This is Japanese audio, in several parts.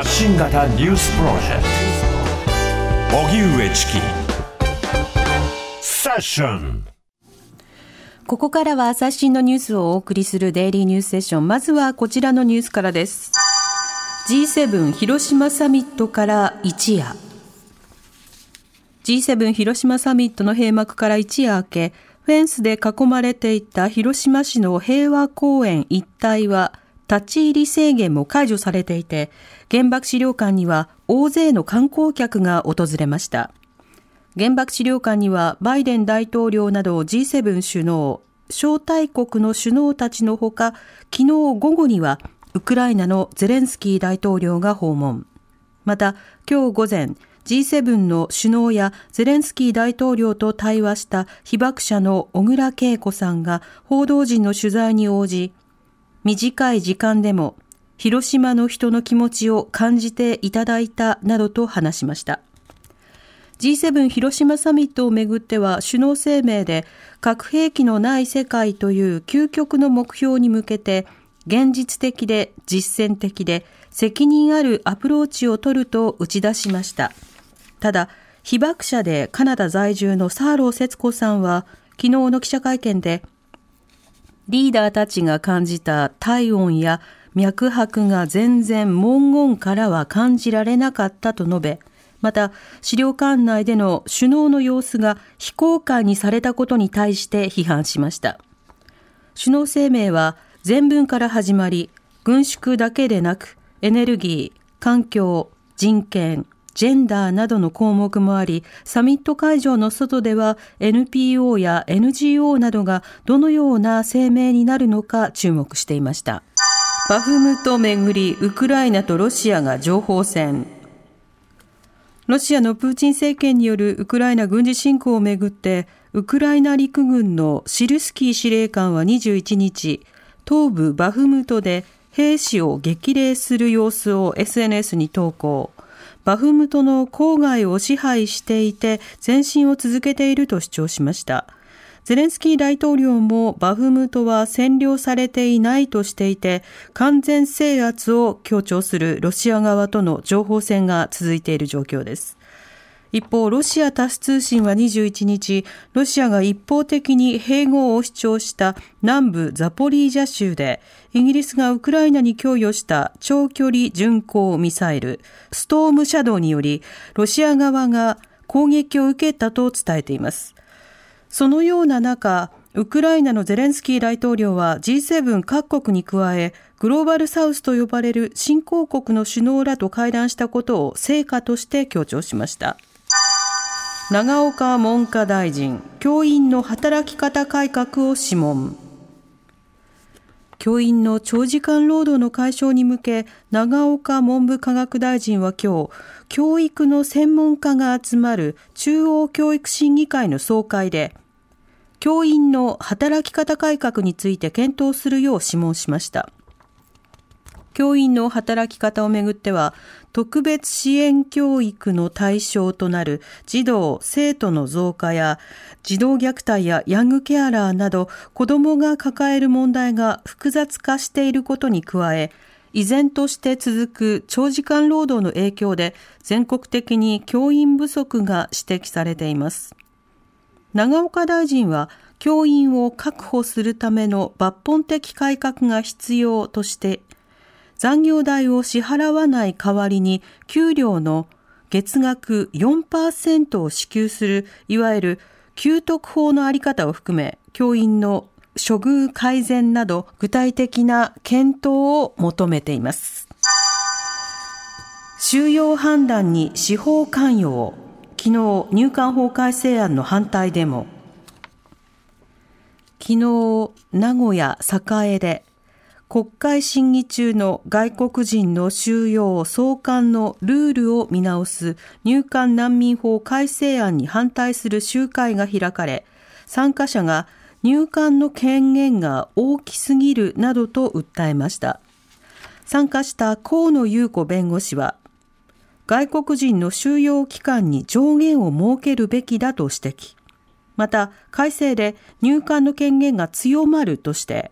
発信型ニュースプロジェクト荻上チキセッションここからは最新のニュースをお送りするデイリーニュースセッション。まずはこちらのニュースからです。G7 広島サミットから一夜。G7 広島サミットの閉幕から一夜明け、フェンスで囲まれていた広島市の平和公園一帯は立ち入り制限も解除されていて、原爆資料館には大勢の観光客が訪れました。原爆資料館にはバイデン大統領など G7 首脳、招待国の首脳たちのほか、昨日午後にはウクライナのゼレンスキー大統領が訪問。また、今日午前、G7 の首脳やゼレンスキー大統領と対話した被爆者の小倉恵子さんが報道陣の取材に応じ、短い時間でも広島の人の気持ちを感じていただいたなどと話しました。G7 広島サミットをめぐっては首脳声明で核兵器のない世界という究極の目標に向けて現実的で実践的で責任あるアプローチを取ると打ち出しました。ただ、被爆者でカナダ在住のサーロー節子さんは昨日の記者会見でリーダーたちが感じた体温や脈拍が全然文言からは感じられなかったと述べ、また資料館内での首脳の様子が非公開にされたことに対して批判しました。首脳声明は全文から始まり、軍縮だけでなくエネルギー、環境、人権、ジェンダーなどの項目もあり、サミット会場の外では NPO や NGO などがどのような声明になるのか注目していました。バフムトめぐり、ウクライナとロシアが情報戦。ロシアのプーチン政権によるウクライナ軍事侵攻をめぐって、ウクライナ陸軍のシルスキー司令官は21日、東部バフムトで兵士を激励する様子を SNS に投稿。バフムトの郊外を支配していて前進を続けていると主張しました。ゼレンスキー大統領もバフムトは占領されていないとしていて完全制圧を強調するロシア側との情報戦が続いている状況です。一方、ロシアタス通信は21日、ロシアが一方的に併合を主張した南部ザポリージャ州で、イギリスがウクライナに供与した長距離巡航ミサイル、ストームシャドウにより、ロシア側が攻撃を受けたと伝えています。そのような中、ウクライナのゼレンスキー大統領は G7 各国に加え、グローバルサウスと呼ばれる新興国の首脳らと会談したことを成果として強調しました。長岡文科大臣、教員の働き方改革を諮問。教員の長時間労働の解消に向け、長岡文部科学大臣は今日、教育の専門家が集まる中央教育審議会の総会で、教員の働き方改革について検討するよう諮問しました。教員の働き方をめぐっては、特別支援教育の対象となる児童、生徒の増加や、児童虐待やヤングケアラーなど子供が抱える問題が複雑化していることに加え、依然として続く長時間労働の影響で全国的に教員不足が指摘されています。長岡大臣は教員を確保するための抜本的改革が必要として残業代を支払わない代わりに給料の月額4%を支給するいわゆる給特法のあり方を含め教員の処遇改善など具体的な検討を求めています。収容判断に司法関与を昨日入管法改正案の反対デモ昨日名古屋栄で国会審議中の外国人の収容送還のルールを見直す入管難民法改正案に反対する集会が開かれ、参加者が入管の権限が大きすぎるなどと訴えました。参加した河野優子弁護士は、外国人の収容期間に上限を設けるべきだと指摘。また、改正で入管の権限が強まるとして、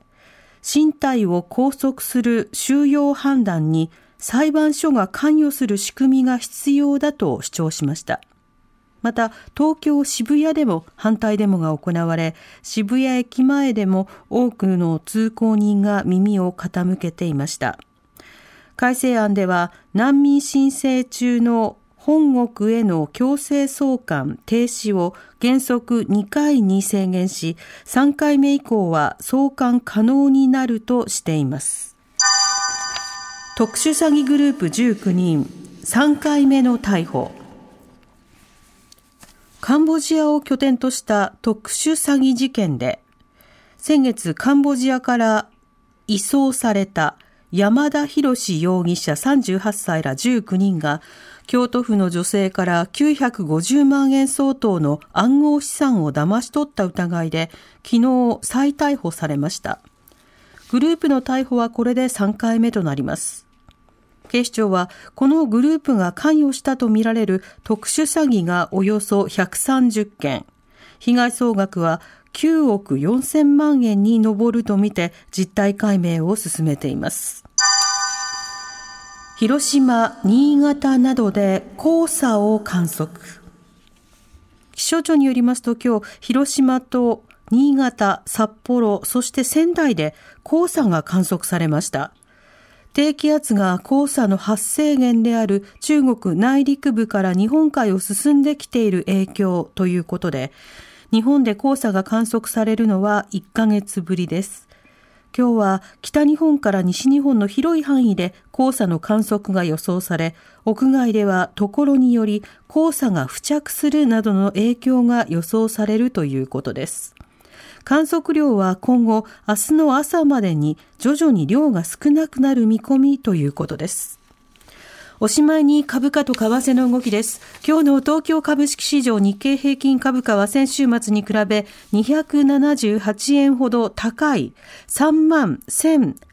身体を拘束する収容判断に裁判所が関与する仕組みが必要だと主張しました。また東京渋谷でも反対デモが行われ渋谷駅前でも多くの通行人が耳を傾けていました改正案では難民申請中の本国への強制送還停止を原則2回に制限し3回目以降は送還可能になるとしています。特殊詐欺グループ19人3回目の逮捕。カンボジアを拠点とした特殊詐欺事件で、先月カンボジアから移送された山田博容疑者38歳ら19人が京都府の女性から950万円相当の暗号資産を騙し取った疑いで昨日再逮捕されました。グループの逮捕はこれで3回目となります。警視庁はこのグループが関与したとみられる特殊詐欺がおよそ130件、被害総額は9億4000万円に上るとみて実態解明を進めています。広島、新潟などで黄砂を観測。気象庁によりますと今日、広島と新潟、札幌、そして仙台で黄砂が観測されました。低気圧が黄砂の発生源である中国内陸部から日本海を進んできている影響ということで、日本で黄砂が観測されるのは1ヶ月ぶりです。今日は北日本から西日本の広い範囲で黄砂の観測が予想され、屋外ではところにより黄砂が付着するなどの影響が予想されるということです。観測量は今後、明日の朝までに徐々に量が少なくなる見込みということです。おしまいに株価と為替の動きです。今日の東京株式市場日経平均株価は先週末に比べ278円ほど高い3万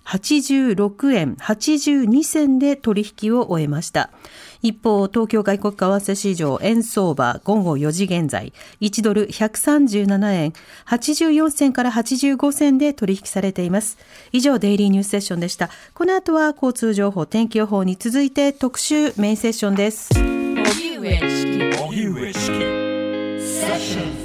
1086円82銭で取引を終えました。一方、東京外国為替市場円相場午後4時現在、1ドル137円84銭から85銭で取引されています。以上、デイリーニュースセッションでした。この後は交通情報、天気予報に続いて特集メインセッションです。荻上チキ。荻上チキ。セッション。